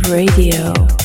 Radio.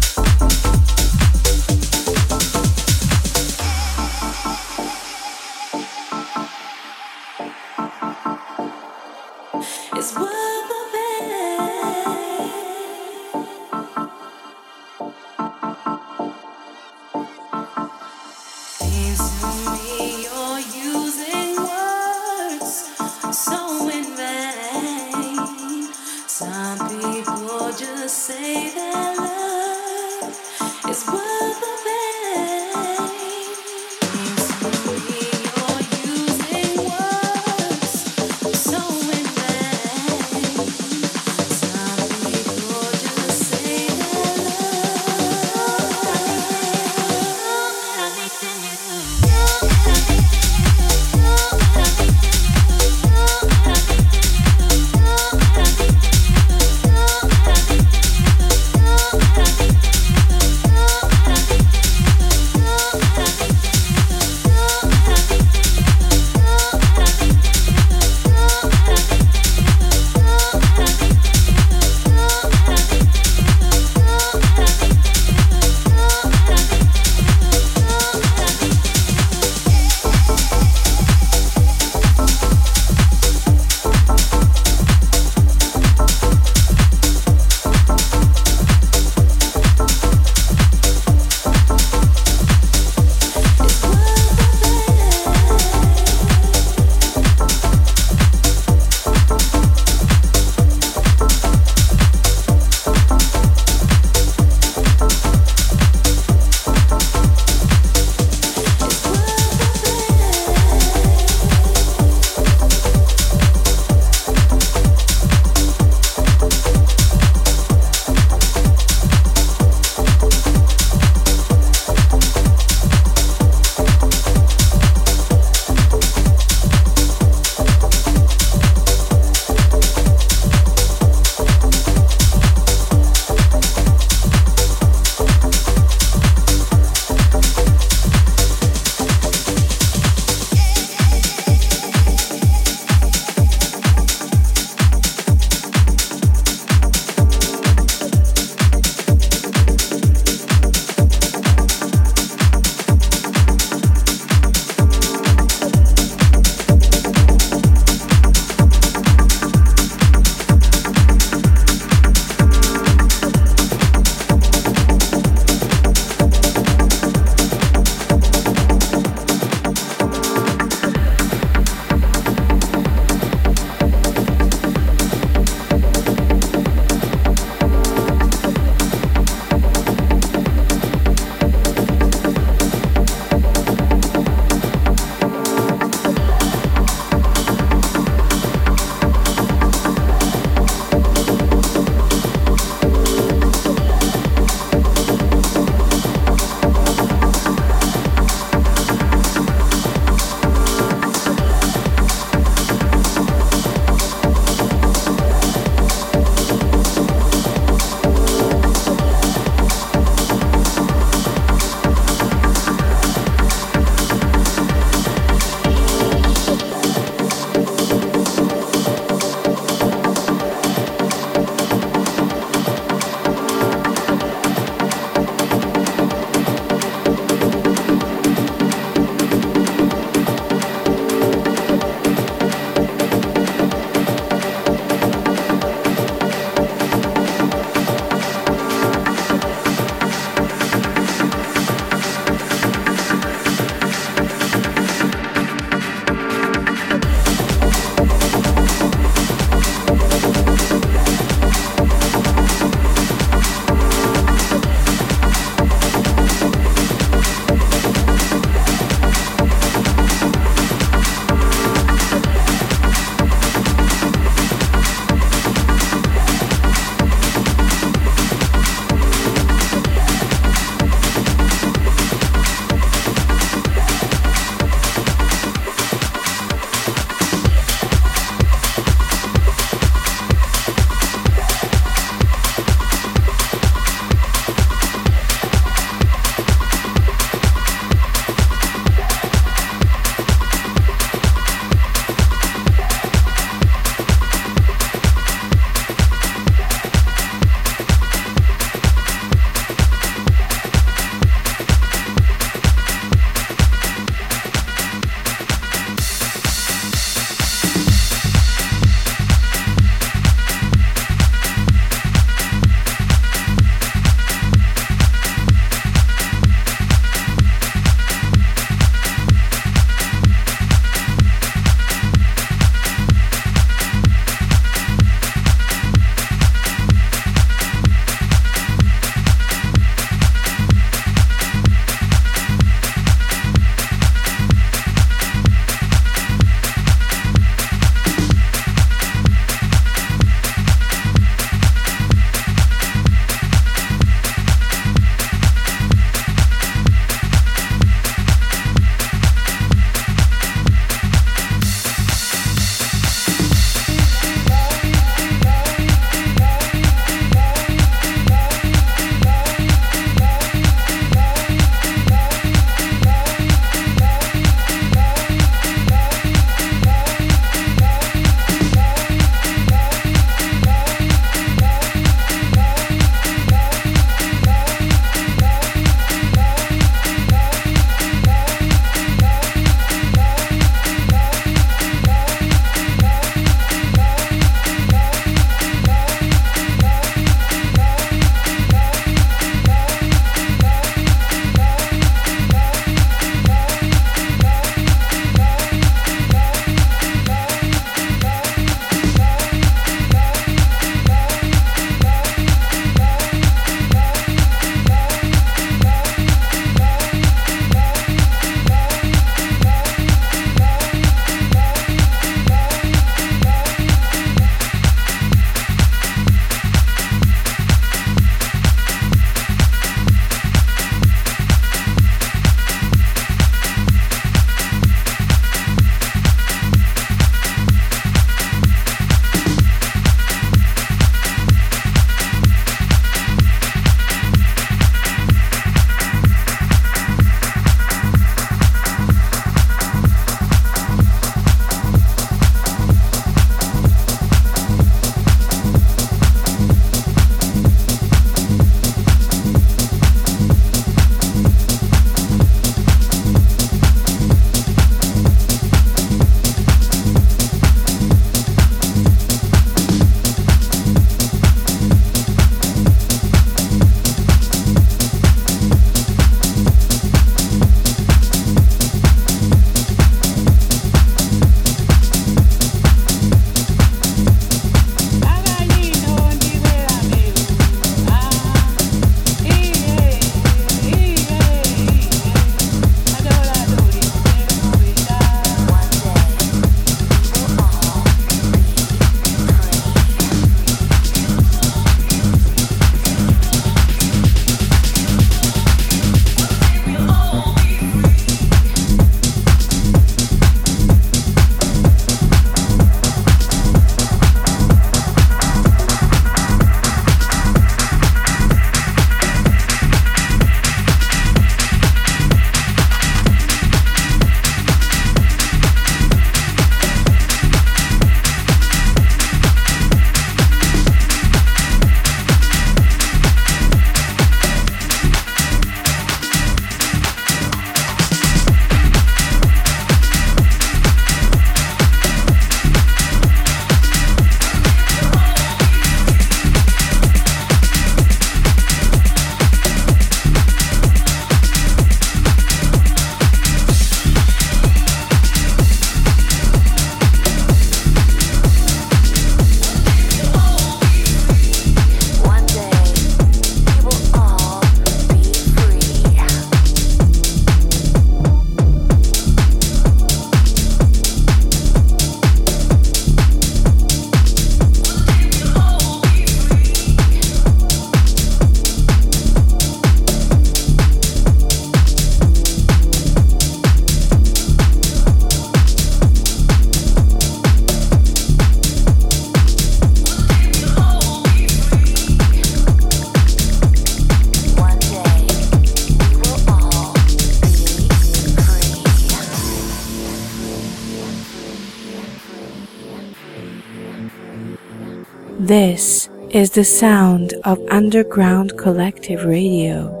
Is the sound of Underground Collective Radio.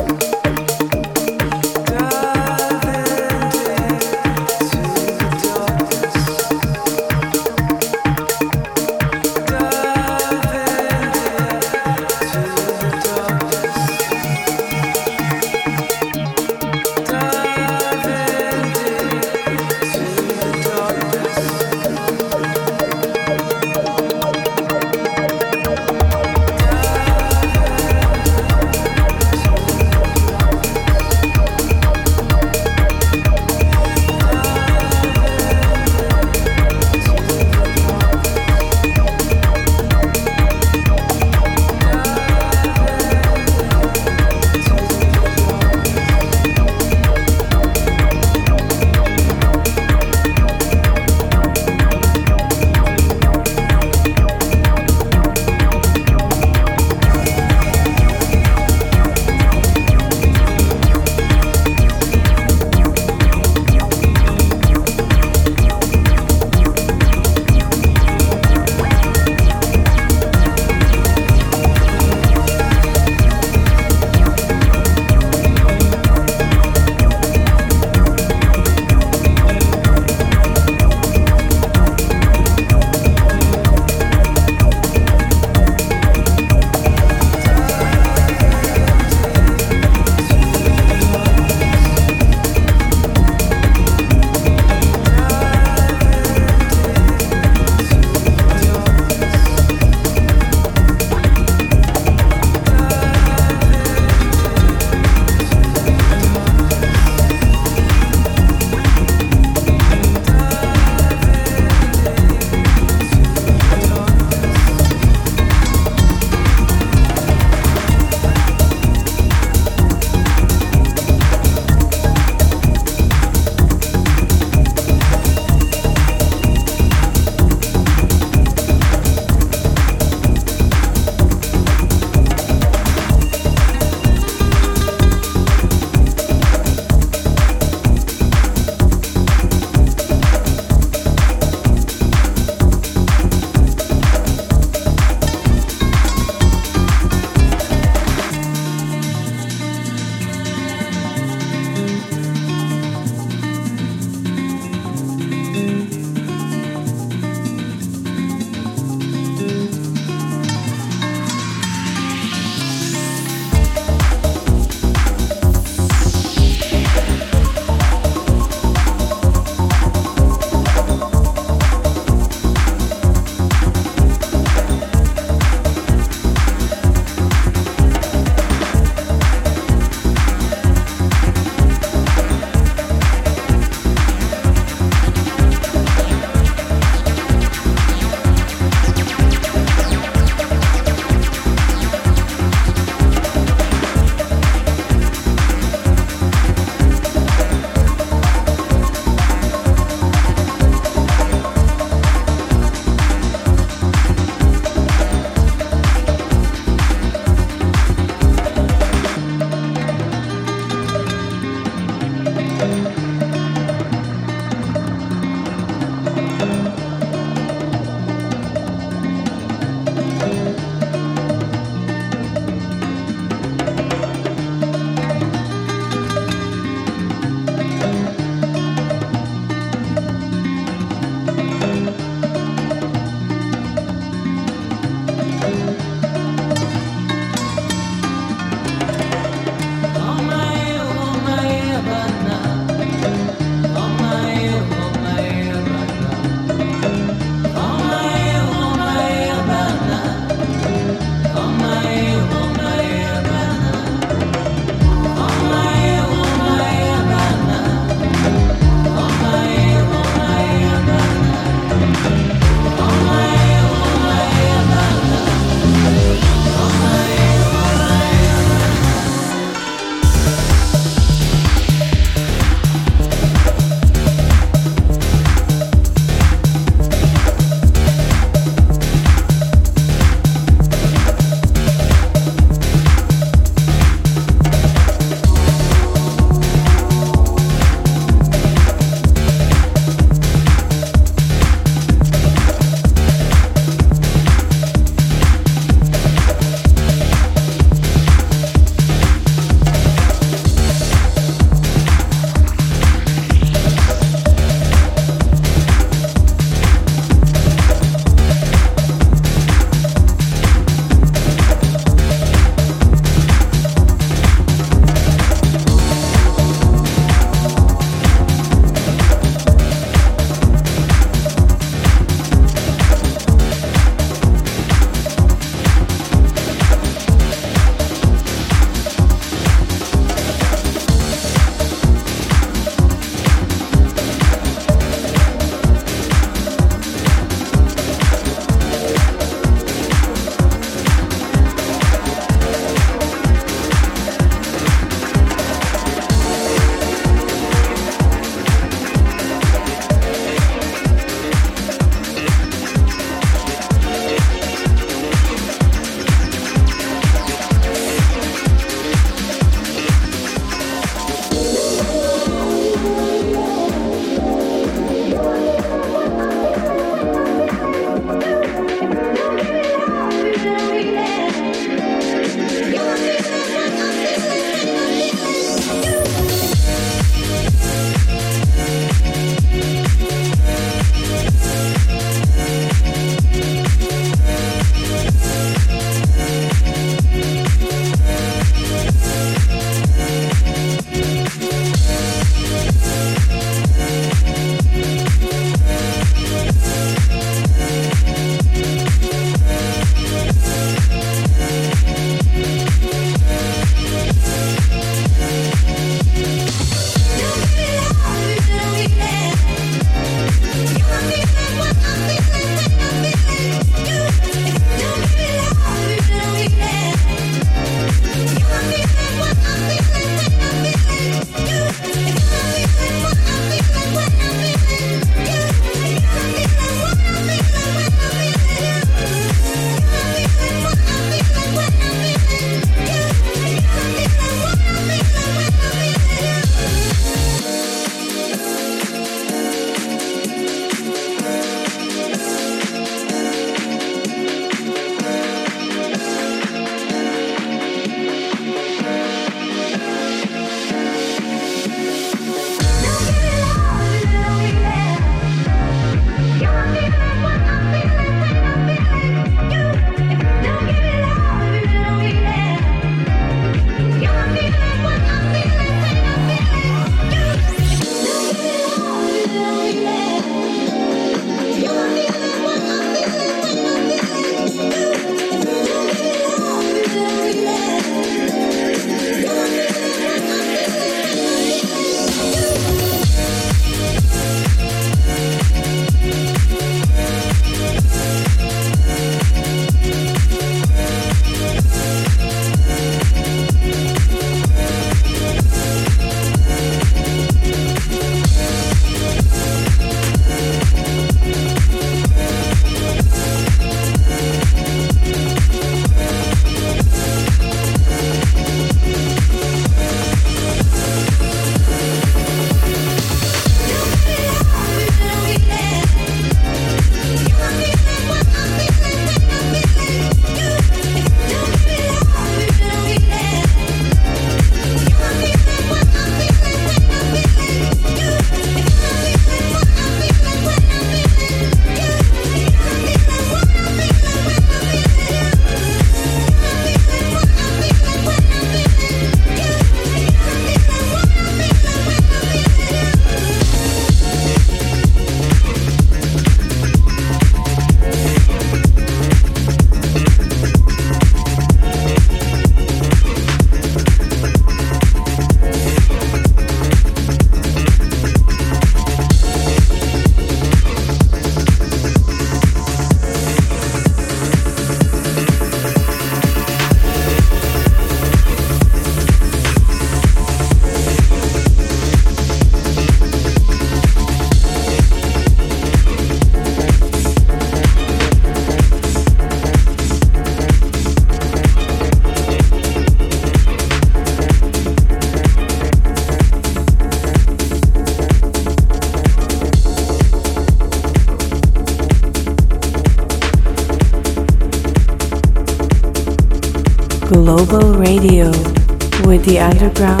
With the Underground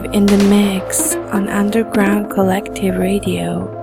live in the mix on Underground Collective Radio.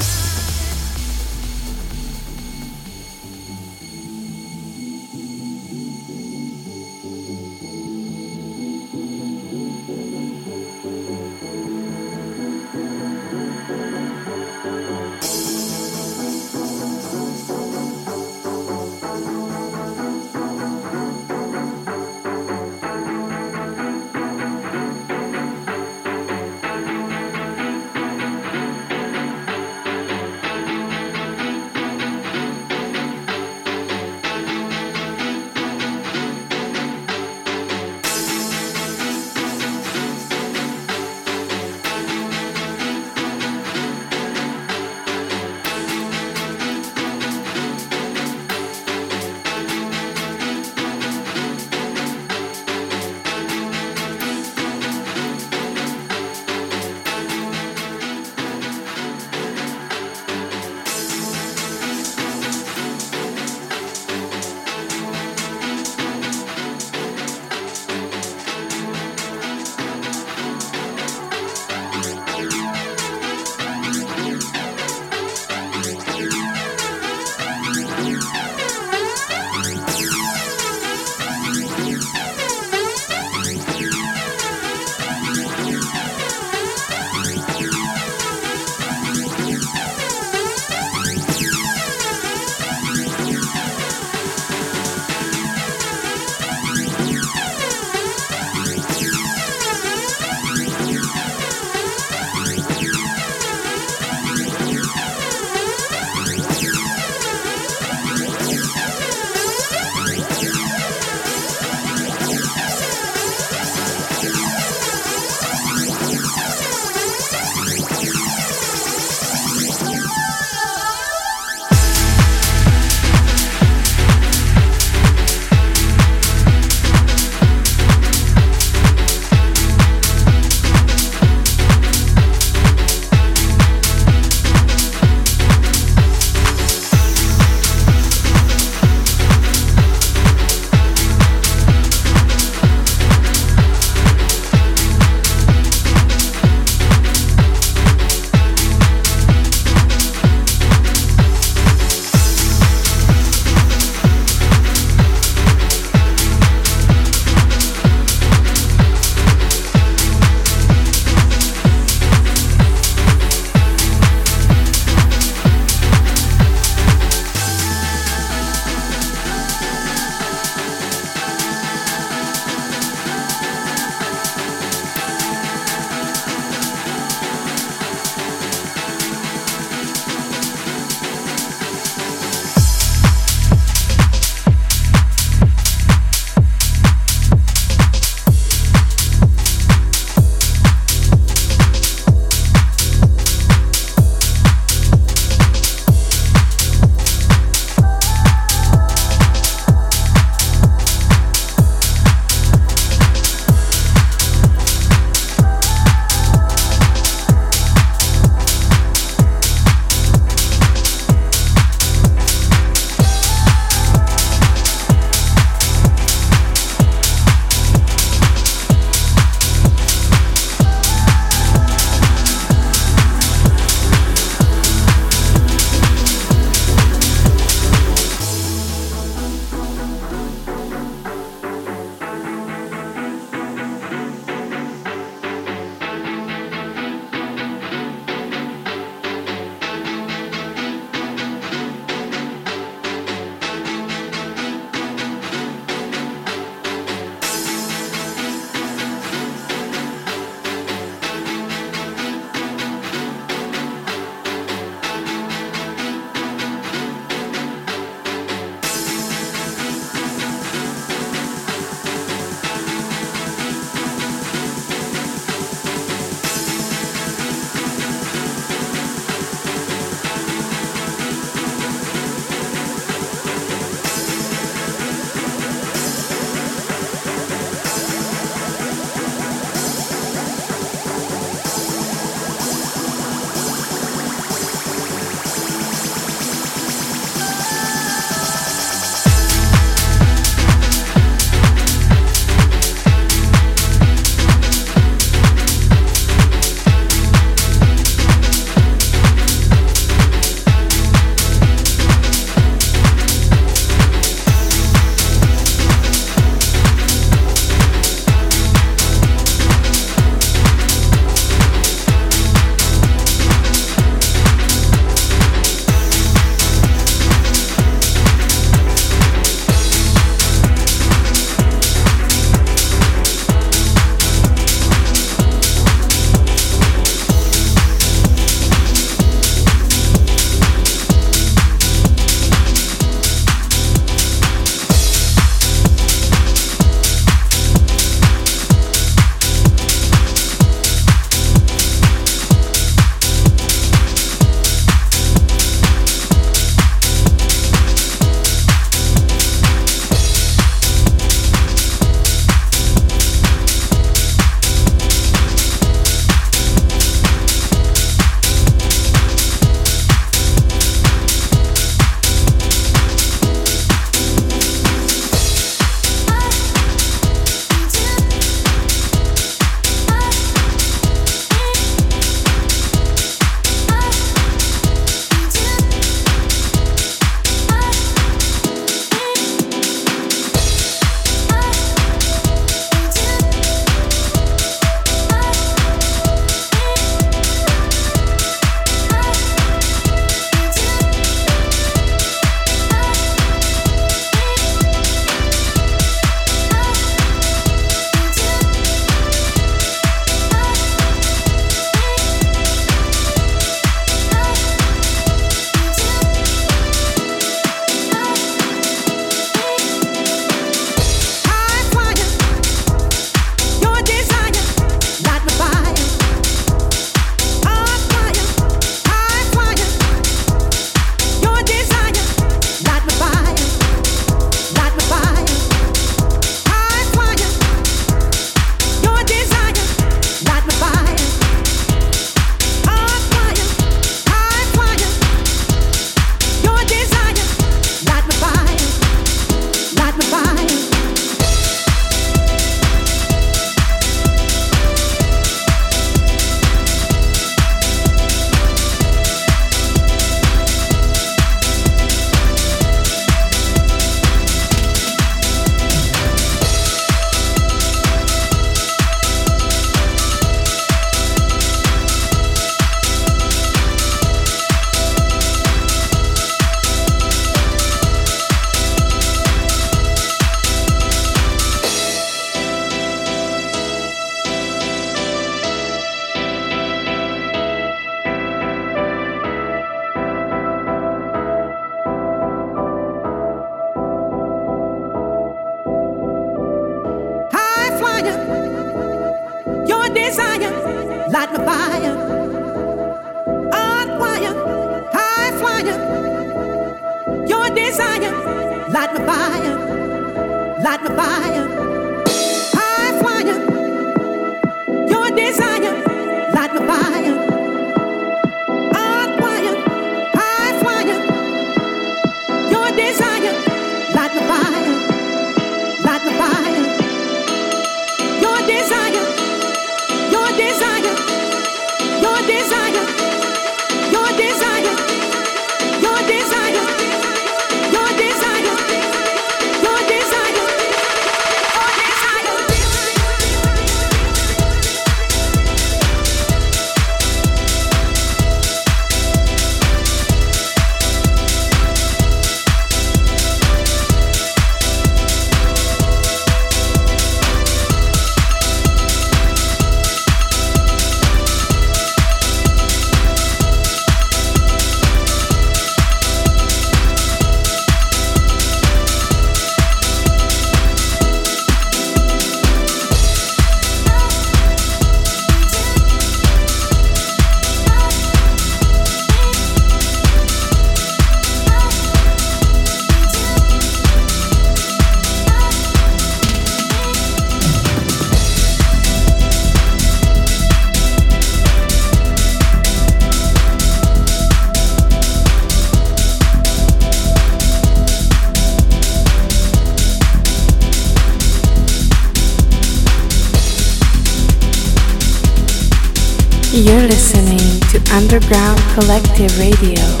Collective Radio.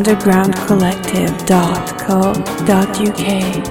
undergroundcollective.co.uk.